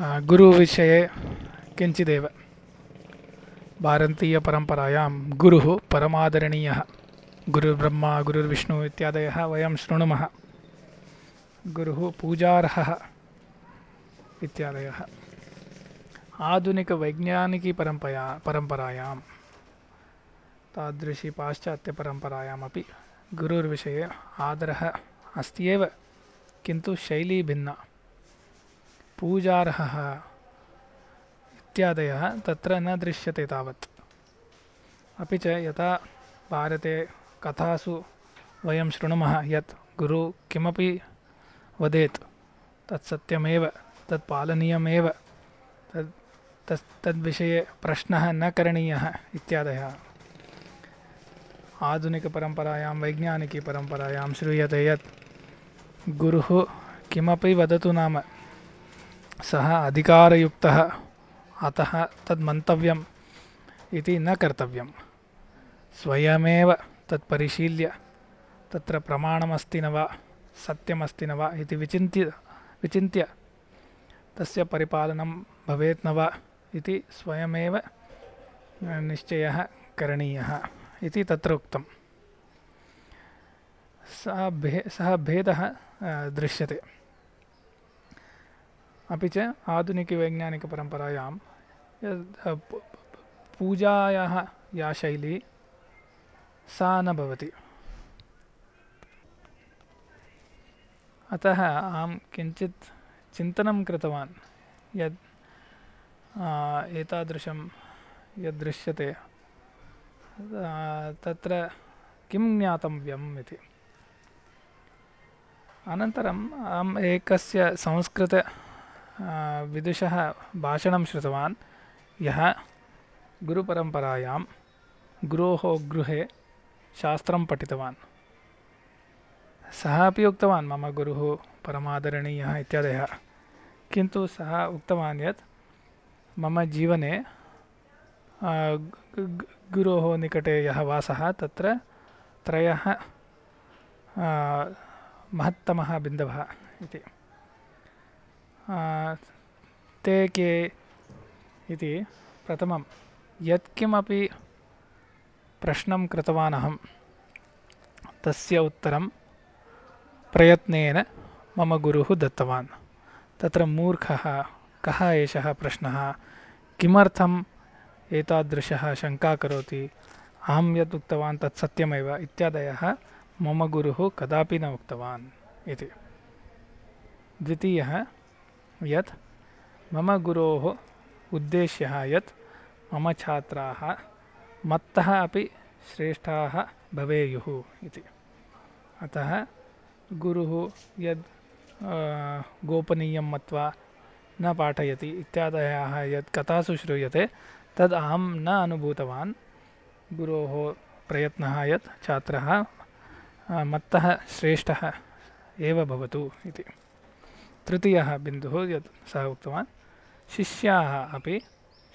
गुरुविषये किञ्चिदेव भारतीयपरम्परायां गुरुः परमादरणीयः गुरुर्ब्रह्मा गुरुर्विष्णुः इत्यादयः वयं शृणुमः। गुरुः पूजार्हः इत्यादयः। आधुनिकवैज्ञानिकीपरम्पया परम्परायां तादृशी पाश्चात्यपरम्परायामपि गुरुर्विषये आदरः अस्ति एव किन्तु शैली भिन्ना पूजार्हः इत्यादयः तत्र न दृश्यते तावत्। अपि च यथा भारते कथासु वयं शृणुमः यत् गुरुः किमपि वदेत्, तत् सत्यमेव, तत् पालनीयमेव, तद्, तस्, तद्विषये प्रश्नः न करणीयः इत्यादयः। आधुनिकपरम्परायां, वैज्ञानिकीपरम्परायां श्रूयते यत् गुरुः किमपि वदतु नाम। सः अधिकारयुक्तः अतः तद् मन्तव्यम् इति न कर्तव्यं स्वयमेव तत् परिशील्य तत्र प्रमाणमस्ति न वा सत्यमस्ति न वा इति विचिन्त्य विचिन्त्य तस्य परिपालनं भवेत् न वा इति स्वयमेव निश्चयः करणीयः इति तत्र उक्तं सः भे सः भेदः दृश्यते अपि च आधुनिकवैज्ञानिकपरम्परायां पूजायाः या शैली सा न अतः अहं किञ्चित् चिन्तनं कृतवान् यत् एतादृशं यद्दृश्यते तत्र किं ज्ञातव्यम् इति। अनन्तरम् अहम् एकस्य संस्कृत विदुषः भाषणं श्रुतवान् यः गुरुपरम्परायां गुरोः गृहे शास्त्रं पठितवान् सः अपि उक्तवान् मम गुरुः परमादरणीयः इत्यादयः किन्तु सः उक्तवान् यत् मम जीवने गुरोः निकटे यः वासः तत्र त्रयः महत्तमः बिन्दवः इति ते के इति प्रथमं यत्किमपि प्रश्नं कृतवान् अहं तस्य उत्तरं प्रयत्नेन मम गुरुः दत्तवान्। तत्र मूर्खः कः एषः प्रश्नः? किमर्थम् एतादृशः शङ्का करोति? अहं यत् उक्तवान् तत् सत्यमेव इत्यादयः मम गुरुः कदापि न उक्तवान् इति। द्वितीयः यत् मम गुरोः उद्देश्यः यत् मम छात्राः मत्तः अपि श्रेष्ठाः भवेयुः इति। अतः गुरुः यद् गोपनीयं मत्वा न पाठयति इत्यादयः यत् कथासु श्रूयते तद् अहं न अनुभूतवान्। गुरोः प्रयत्नः यत् छात्रः मत्तः श्रेष्ठः एव भवतु इति तृतीयः बिन्दुः यत् सः उक्तवान्। शिष्याः अपि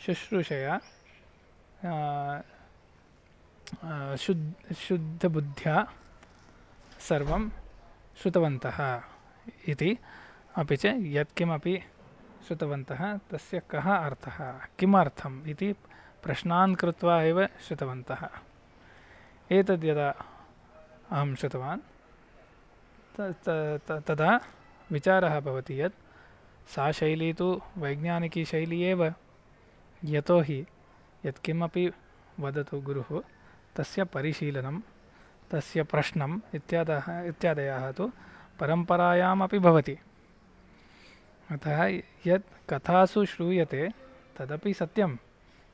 शुश्रूषया शुद् शुद्धबुद्ध्या सर्वं श्रुतवन्तः इति अपि च यत्किमपि श्रुतवन्तः तस्य कः अर्थः? किमर्थम् इति प्रश्नान् कृत्वा एव श्रुतवन्तः। एतद् यदा अहं श्रुतवान् तदा विचारः भवति यत् सा शैली तु वैज्ञानिकी शैली एव। यतोहि यत्किमपि वदतु गुरुः तस्य परिशीलनं तस्य प्रश्नम् इत्यादयः इत्यादयः तु परम्परायामपि भवति। अतः यत् कथासु श्रूयते तदपि सत्यं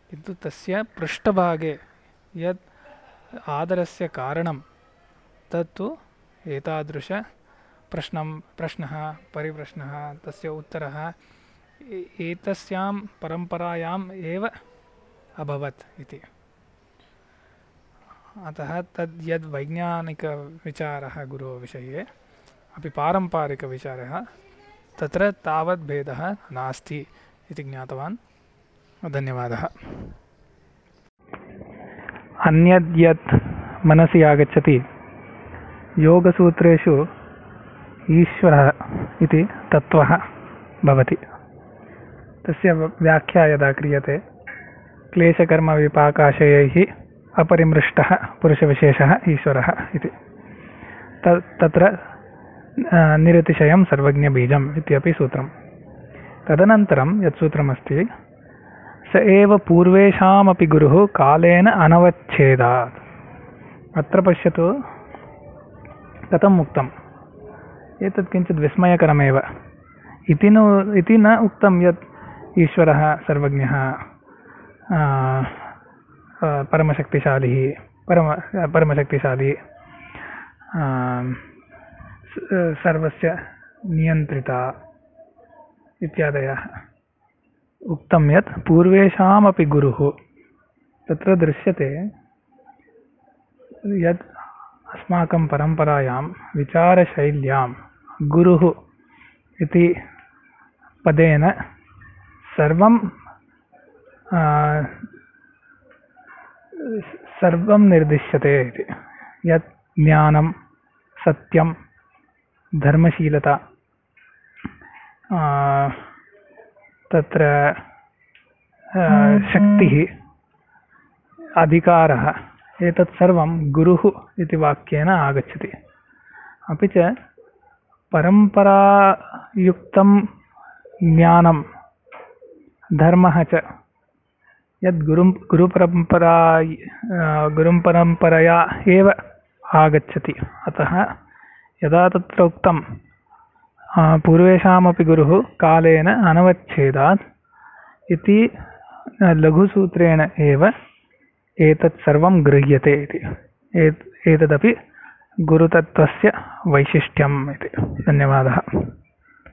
किन्तु तस्य पृष्ठभागे यत् आदरस्य कारणं तत्तु एतादृश प्रश्नं, प्रश्नः, परिप्रश्नः, तस्य उत्तरः एतस्यां परम्परायाम् एव अभवत् इति। अतः तद् यद् वैज्ञानिकविचारः गुरोः विषये अपि पारम्परिकविचारः, तत्र तावत् भेदः नास्ति इति ज्ञातवान्। धन्यवादः। अन्यद् यत् मनसि आगच्छति, योगसूत्रेषु ईश्वरः इति तत्त्वः भवति। तस्य व्याख्या यदा क्रियते, क्लेशकर्मविपाकाशयैः अपरिमृष्टः पुरुषविशेषः ईश्वरः इति। त तत्र निरतिशयं सर्वज्ञबीजम् इत्यपि सूत्रं तदनन्तरं यत् सूत्रमस्ति, स एव पूर्वेषामपि गुरुः कालेन अनवच्छेदात्। अत्र पश्यतु, कथम् उक्तम्? एतत् किञ्चित् विस्मयकरमेव। इति नु, इति न उक्तं यत् ईश्वरः सर्वज्ञः परमशक्तिशाली, परम, परमशक्तिशाली सर्वस्य नियन्त्रिता इत्यादयः। उक्तं यत् पूर्वेषामपि गुरुः तत्र दृश्यते यत् अस्माकं परम्परायां विचारशैल्यां गुरुः इति पदेन सर्वं सर्वं निर्दिश्यते इति। यत् ज्ञानं सत्यं धर्मशीलता तत्र शक्तिः अधिकारः एतत् सर्वं गुरुः इति वाक्येन आगच्छति। अपि च परम्परायुक्तं ज्ञानं धर्मः च यद् गुरुं गुरुपरम्परा गुरुं परम्परया एव आगच्छति। अतः यदा तत्र उक्तं पूर्वेषामपि गुरुः कालेन अनवच्छेदात् इति लघुसूत्रेण एव एतत् सर्वं गृह्यते इति। एतदपि गुरुतत्त्वस्य वैशिष्ट्यम् इति। धन्यवादः